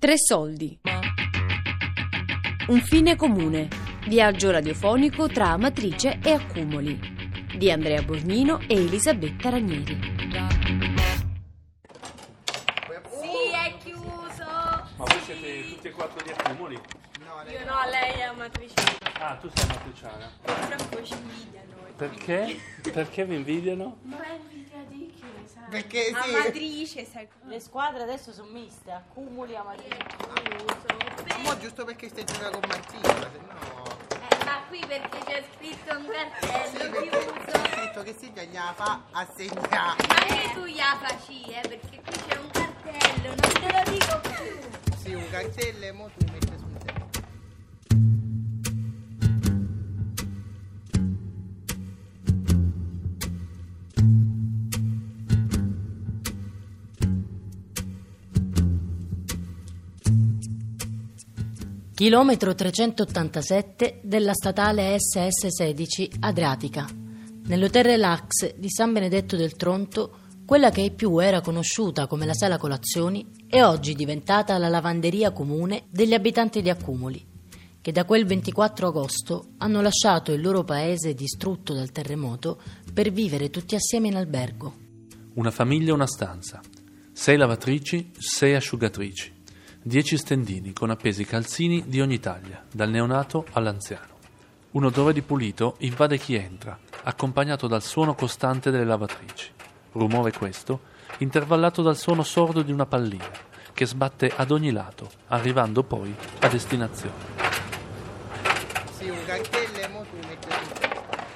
Tre soldi. Un fine comune. Viaggio radiofonico tra Amatrice e Accumuli. Di Andrea Bornino e Elisabetta Ranieri. Ah, tu sei matriciana. Purtroppo ci invidia noi. Perché? Perché vi invidiano? Ma è invidia di che, sai? Perché sì. Amatrice, sai Le squadre adesso sono miste, accumuli a Madrid. Mo giusto perché stai giocando con Martina, se no. Eh, ma qui perché c'è scritto un cartello chiuso. C'è scritto che Silvia gliela fa assegnare. Ma che tu gliela faci, eh? Perché qui c'è un cartello, non te lo dico più. Sì, un cartello e mo tu metti Chilometro 387 della statale SS16 Adriatica. Nell'hotel Relax di San Benedetto del Tronto, quella che più era conosciuta come la sala colazioni è oggi diventata la lavanderia comune degli abitanti di Accumuli, che da quel 24 agosto hanno lasciato il loro paese distrutto dal terremoto per vivere tutti assieme in albergo. Una famiglia e una stanza. Sei lavatrici, sei asciugatrici. Dieci stendini con appesi calzini di ogni taglia, dal neonato all'anziano. Un odore di pulito invade chi entra, accompagnato dal suono costante delle lavatrici. Rumore questo, intervallato dal suono sordo di una pallina, che sbatte ad ogni lato, arrivando poi a destinazione. Sì, un e mo tu metti.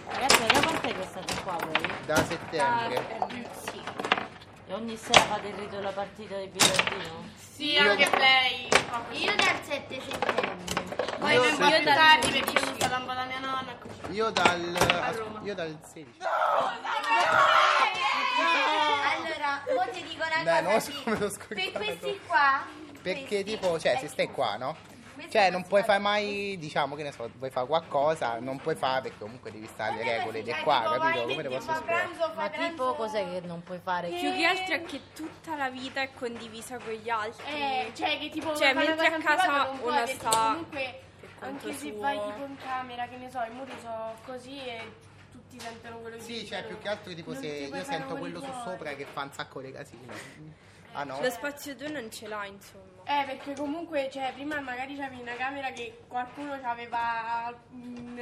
Ragazzi, da quant'è che state qua voi? Da settembre. E ogni sera fate il rito della partita di biliardino? Sì, anche lei. Io dal 7 settembre. Poi Io noi un po' sì. più tardi perché sono stata un po' da mia nonna. così. Io dal. Io dal 16. Allora, mo ti dico una Dai, cosa. non so come l'ho Per questi qua. Perché questi- tipo, cioè, se stai qua, no? Cioè, non puoi fare mai, diciamo, che ne so, vuoi fare qualcosa, non puoi fare perché comunque devi stare alle regole di qua, capito? Come te posso spiegare? Ma tipo cos'è che non puoi fare? Più che altro è che tutta la vita è condivisa con gli altri. Eh, cioè che tipo Cioè, fare mentre una a cosa casa una sta comunque Anche se suo. vai tipo in camera, che ne so, i muri sono così e tutti sentono quello che Sì, dicono. cioè, più che altro tipo Non se io sento quello su sopra che fa un sacco di casino. Ah no? Lo spazio 2 non ce l'ha, insomma. Eh, perché comunque, cioè, prima magari c'avevi una camera che qualcuno aveva un,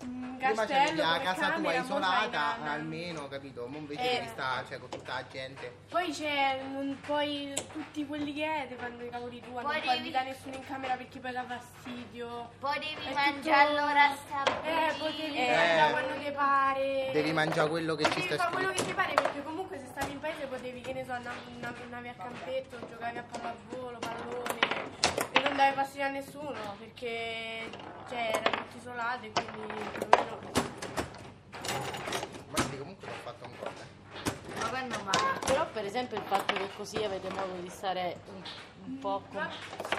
un Prima castello la come casa tua camera, mo isolata, una- almeno, capito? Mo invece Eh. stare, cioè, con tutta la gente. Poi c'è, non puoi, tutti quelli che è, ti fanno i cavoli tuoi, non Poi puoi devi- invitare nessuno in camera perché poi dà fastidio. Poi devi È mangiare tutto- all'ora Eh, stabilita. potevi Eh. mangiare quando ti pare. Devi mangiare quello che ci sta fare quello scritto. che ti pare perché comunque stavi in paese potevi, che ne so, andare andavi a campetto, giocavi a pallavolo, pallone e non davi fastidio a nessuno perché cioè, erano tutti isolati e quindi più o meno... Ma sì, comunque l'ho fatto ancora. Ma quando mai? Però per esempio il fatto che così avete modo di stare un, un po' con, Ma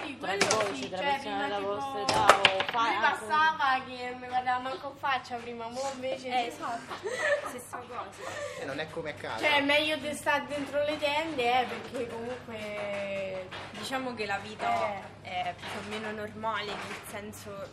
sì, tra quello voi, sì, tra cioè, persone prima della tipo- vostra età o Lui fa- passava che mi guardava manco in faccia prima, mo invece... Eh, esatto. Stessa cosa. E non è come a casa. Cioè è meglio di stare dentro le tende, eh, perché comunque... Diciamo che la vita è più o meno normale, nel senso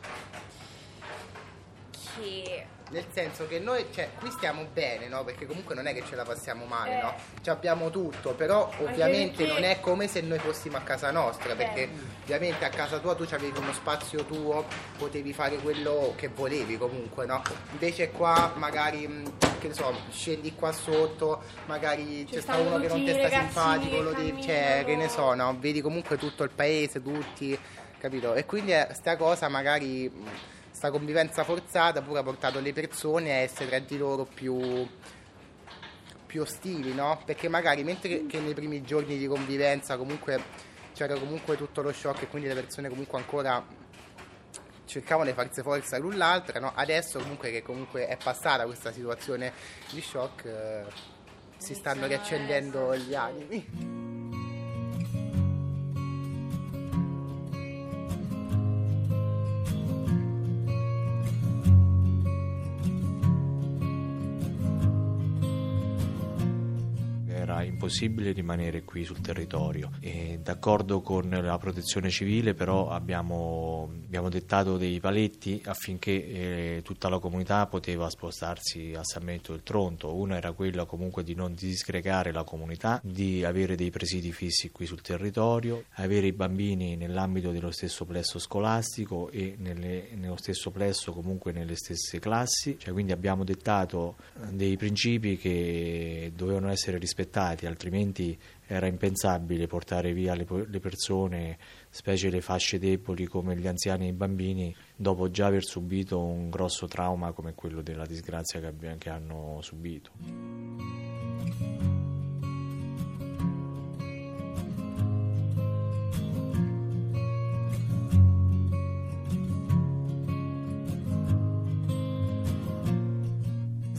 che Nel senso che noi, cioè, qui stiamo bene, no? Perché comunque non è che ce la passiamo male, Eh. no? Ci abbiamo tutto, però ovviamente perché- non è come se noi fossimo a casa nostra, perché Eh. ovviamente a casa tua tu avevi uno spazio tuo, potevi fare quello che volevi comunque, no? Invece qua magari, che ne so, scendi qua sotto, magari c'è sta stanno uno che non ti sta simpatico, lo devi, cioè, che ne so, no? Vedi comunque tutto il paese, tutti, capito? E quindi eh, sta cosa magari... mh, sta convivenza forzata pure ha portato le persone a essere tra di loro più, più ostili, no? Perché magari mentre che, che nei primi giorni di convivenza comunque c'era comunque tutto lo shock e quindi le persone comunque ancora cercavano di farsi forza l'un l'altra, no? Adesso comunque che comunque è passata questa situazione di shock eh, si stanno riaccendendo gli animi. Impossibile rimanere qui sul territorio. E d'accordo con la protezione civile però abbiamo, abbiamo dettato dei paletti affinché eh, tutta la comunità poteva spostarsi a San Benedetto del Tronto. Una era quella comunque di non disgregare la comunità, di avere dei presidi fissi qui sul territorio, avere i bambini nell'ambito dello stesso plesso scolastico e nelle, nello stesso plesso comunque nelle stesse classi, cioè, quindi abbiamo dettato dei principi che dovevano essere rispettati, altrimenti era impensabile portare via le, le, persone, specie le fasce deboli come gli anziani e i bambini, dopo già aver subito un grosso trauma come quello della disgrazia che, abbiamo, che hanno subito.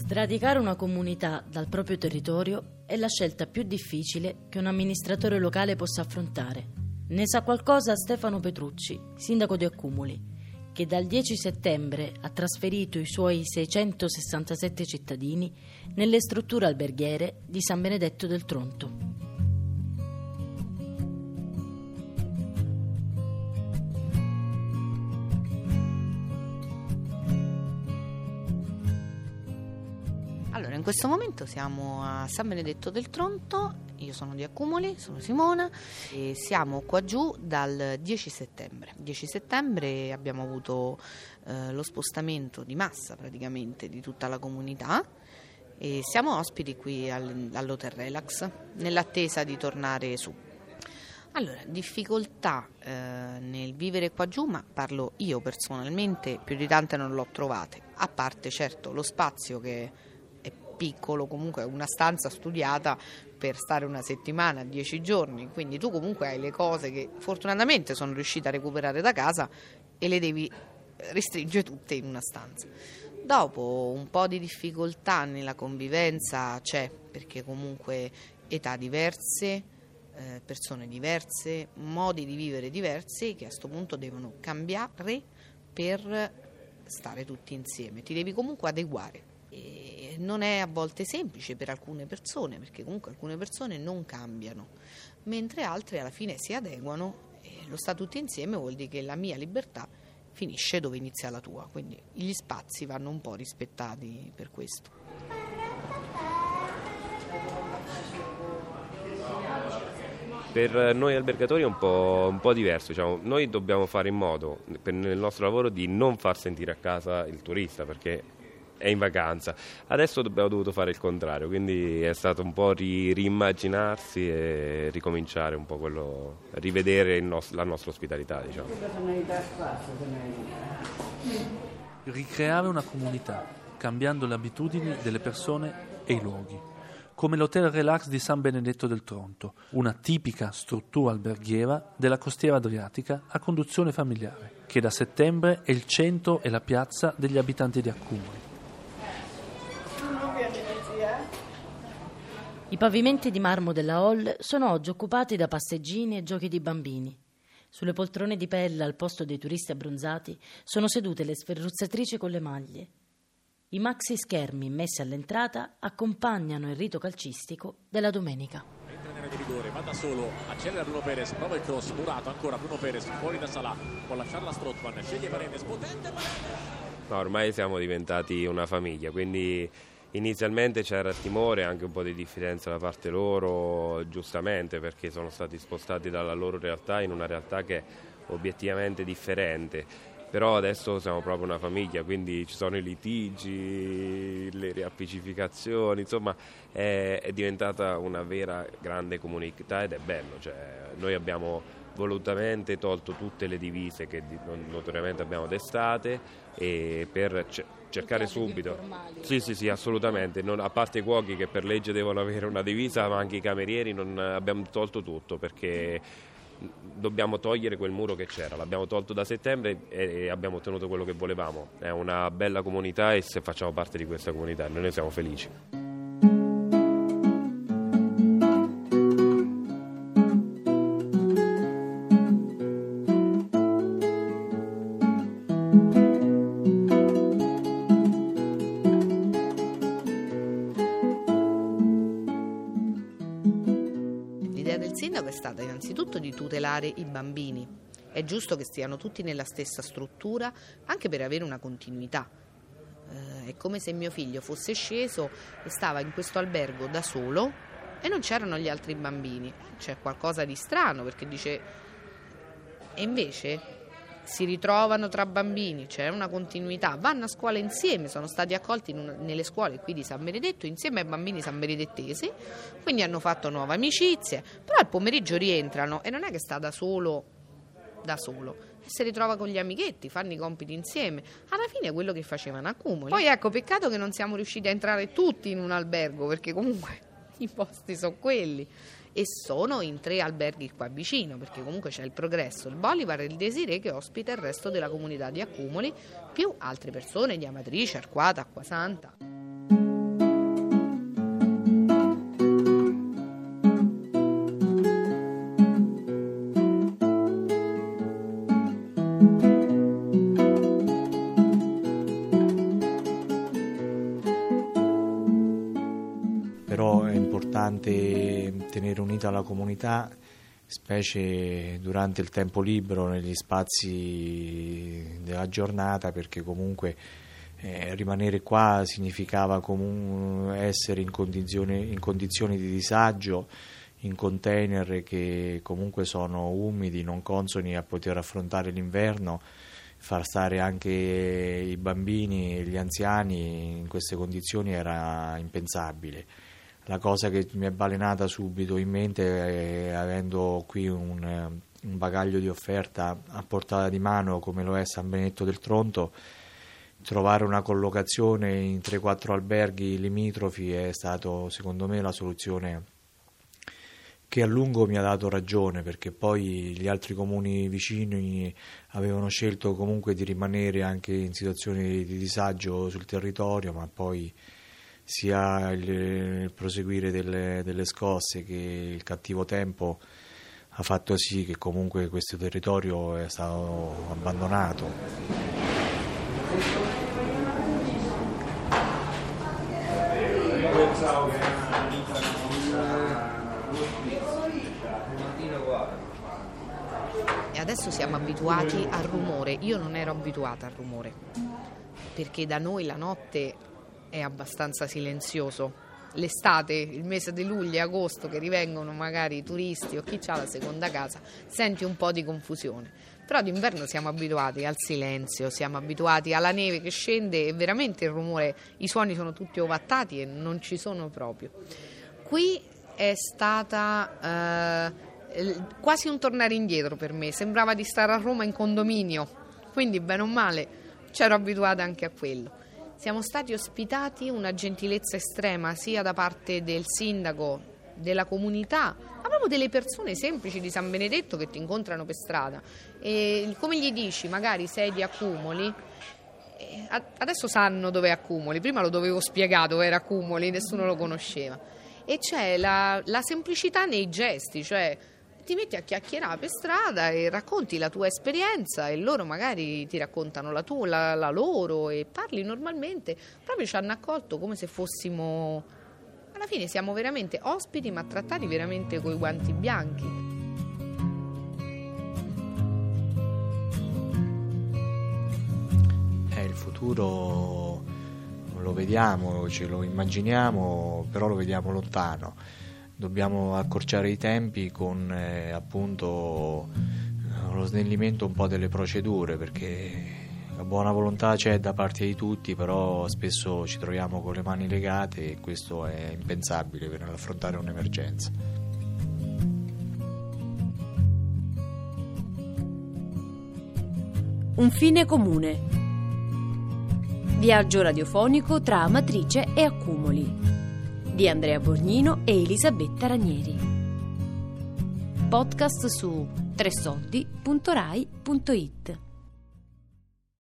Sradicare una comunità dal proprio territorio è la scelta più difficile che un amministratore locale possa affrontare. Ne sa qualcosa Stefano Petrucci, sindaco di Accumuli, che dal 10 settembre ha trasferito i suoi 667 cittadini nelle strutture alberghiere di San Benedetto del Tronto. In questo momento siamo a San Benedetto del Tronto, io sono di Accumuli, sono Simona e siamo qua giù dal 10 settembre. 10 settembre abbiamo avuto eh, lo spostamento di massa praticamente di tutta la comunità e siamo ospiti qui al, all'Hotel Relax nell'attesa di tornare su. Allora, difficoltà eh, nel vivere qua giù, ma parlo io personalmente, più di tante non l'ho trovate, a parte certo lo spazio che piccolo, comunque una stanza studiata per stare una settimana, dieci giorni, quindi tu comunque hai le cose che fortunatamente sono riuscita a recuperare da casa e le devi restringere tutte in una stanza. Dopo un po' di difficoltà nella convivenza c'è, perché comunque età diverse, eh, persone diverse, modi di vivere diversi che a questo punto devono cambiare per stare tutti insieme, ti devi comunque adeguare. Non è a volte semplice per alcune persone, perché comunque alcune persone non cambiano, mentre altre alla fine si adeguano lo sta tutti insieme vuol dire che la mia libertà finisce dove inizia la tua, quindi gli spazi vanno un po' rispettati per questo. Per noi albergatori è un po', un po diverso, diciamo. noi dobbiamo fare in modo nel nostro lavoro di non far sentire a casa il turista perché è in vacanza. Adesso abbiamo dovuto fare il contrario, quindi è stato un po' ri- riimmaginarsi e ricominciare un po' quello, rivedere nos- la nostra ospitalità. Diciamo. Ricreare una comunità, cambiando le abitudini delle persone e i luoghi. Come l'Hotel Relax di San Benedetto del Tronto, una tipica struttura alberghiera della costiera adriatica a conduzione familiare, che da settembre è il centro e la piazza degli abitanti di Accumuli. I pavimenti di marmo della hall sono oggi occupati da passeggini e giochi di bambini. Sulle poltrone di pelle al posto dei turisti abbronzati sono sedute le sferruzzatrici con le maglie. I maxi schermi messi all'entrata accompagnano il rito calcistico della domenica. Entra di rigore, va da solo, accelera Bruno Perez, prova il cross, murato ancora Bruno Perez, fuori da Salah, può lasciarla Strottman, sceglie Paredes, potente Paredes! No, ormai siamo diventati una famiglia, quindi Inizialmente c'era timore, anche un po' di diffidenza da parte loro, giustamente perché sono stati spostati dalla loro realtà in una realtà che è obiettivamente differente. Però adesso siamo proprio una famiglia, quindi ci sono i litigi, le riappacificazioni, insomma è, è diventata una vera grande comunità ed è bello. Cioè, noi abbiamo volutamente tolto tutte le divise che notoriamente abbiamo d'estate per cercare subito. Sì, sì, sì, assolutamente. Non, a parte i cuochi che per legge devono avere una divisa, ma anche i camerieri non, abbiamo tolto tutto perché dobbiamo togliere quel muro che c'era. L'abbiamo tolto da settembre e abbiamo ottenuto quello che volevamo. È una bella comunità e se facciamo parte di questa comunità noi ne siamo felici. Stata innanzitutto di tutelare i bambini. È giusto che stiano tutti nella stessa struttura, anche per avere una continuità. Eh, è come se mio figlio fosse sceso e stava in questo albergo da solo e non c'erano gli altri bambini. C'è qualcosa di strano perché dice... E invece si ritrovano tra bambini, c'è una continuità, vanno a scuola insieme, sono stati accolti una, nelle scuole qui di San Benedetto insieme ai bambini sanbenedettesi, quindi hanno fatto nuove amicizie, però al pomeriggio rientrano e non è che sta da solo, da solo, si ritrova con gli amichetti, fanno i compiti insieme, alla fine è quello che facevano a Cumoli. Poi ecco, peccato che non siamo riusciti a entrare tutti in un albergo, perché comunque i posti sono quelli e sono in tre alberghi qua vicino, perché comunque c'è il Progresso, il Bolivar e il Desiree che ospita il resto della comunità di Accumoli, più altre persone di Amatrice, Arquata, Acquasanta. Tenere unita la comunità, specie durante il tempo libero, negli spazi della giornata, perché comunque eh, rimanere qua significava essere in condizioni, in condizioni di disagio, in container che comunque sono umidi, non consoni a poter affrontare l'inverno far stare anche i bambini e gli anziani in queste condizioni era impensabile la cosa che mi è balenata subito in mente è avendo qui un, un bagaglio di offerta a portata di mano come lo è San Benedetto del Tronto trovare una collocazione in 3-4 alberghi limitrofi è stato secondo me la soluzione che a lungo mi ha dato ragione perché poi gli altri comuni vicini avevano scelto comunque di rimanere anche in situazioni di disagio sul territorio ma poi sia il, proseguire delle, delle, scosse che il cattivo tempo ha fatto sì che comunque questo territorio è stato abbandonato. E adesso siamo abituati al rumore. Io non ero abituata al rumore perché da noi la notte è abbastanza silenzioso. L'estate, il mese di luglio e agosto che rivengono magari i turisti o chi ha la seconda casa, senti un po' di confusione. Però d'inverno siamo abituati al silenzio, siamo abituati alla neve che scende e veramente il rumore, i suoni sono tutti ovattati e non ci sono proprio. Qui è stata eh, quasi un tornare indietro per me, sembrava di stare a Roma in condominio, quindi bene o male c'ero abituata anche a quello. Siamo stati ospitati una gentilezza estrema sia da parte del sindaco, della comunità, ma proprio delle persone semplici di San Benedetto che ti incontrano per strada. E come gli dici, magari sei di Accumoli, eh, adesso sanno dove è Accumoli, prima lo dovevo spiegare dove era Accumoli, nessuno lo conosceva. E c'è la, la semplicità nei gesti, cioè ti metti a chiacchierare per strada e racconti la tua esperienza e loro magari ti raccontano la tua, la, la loro e parli normalmente, proprio ci hanno accolto come se fossimo, alla fine siamo veramente ospiti ma trattati veramente con i guanti bianchi. Eh, il futuro lo vediamo, ce lo immaginiamo, però lo vediamo lontano dobbiamo accorciare i tempi con eh, appunto lo snellimento un po' delle procedure perché la buona volontà c'è da parte di tutti, però spesso ci troviamo con le mani legate e questo è impensabile per affrontare un'emergenza. Un fine comune. Viaggio radiofonico tra Amatrice e Accumoli di Andrea Borgnino e Elisabetta Ranieri. Podcast su tresoldi.rai.it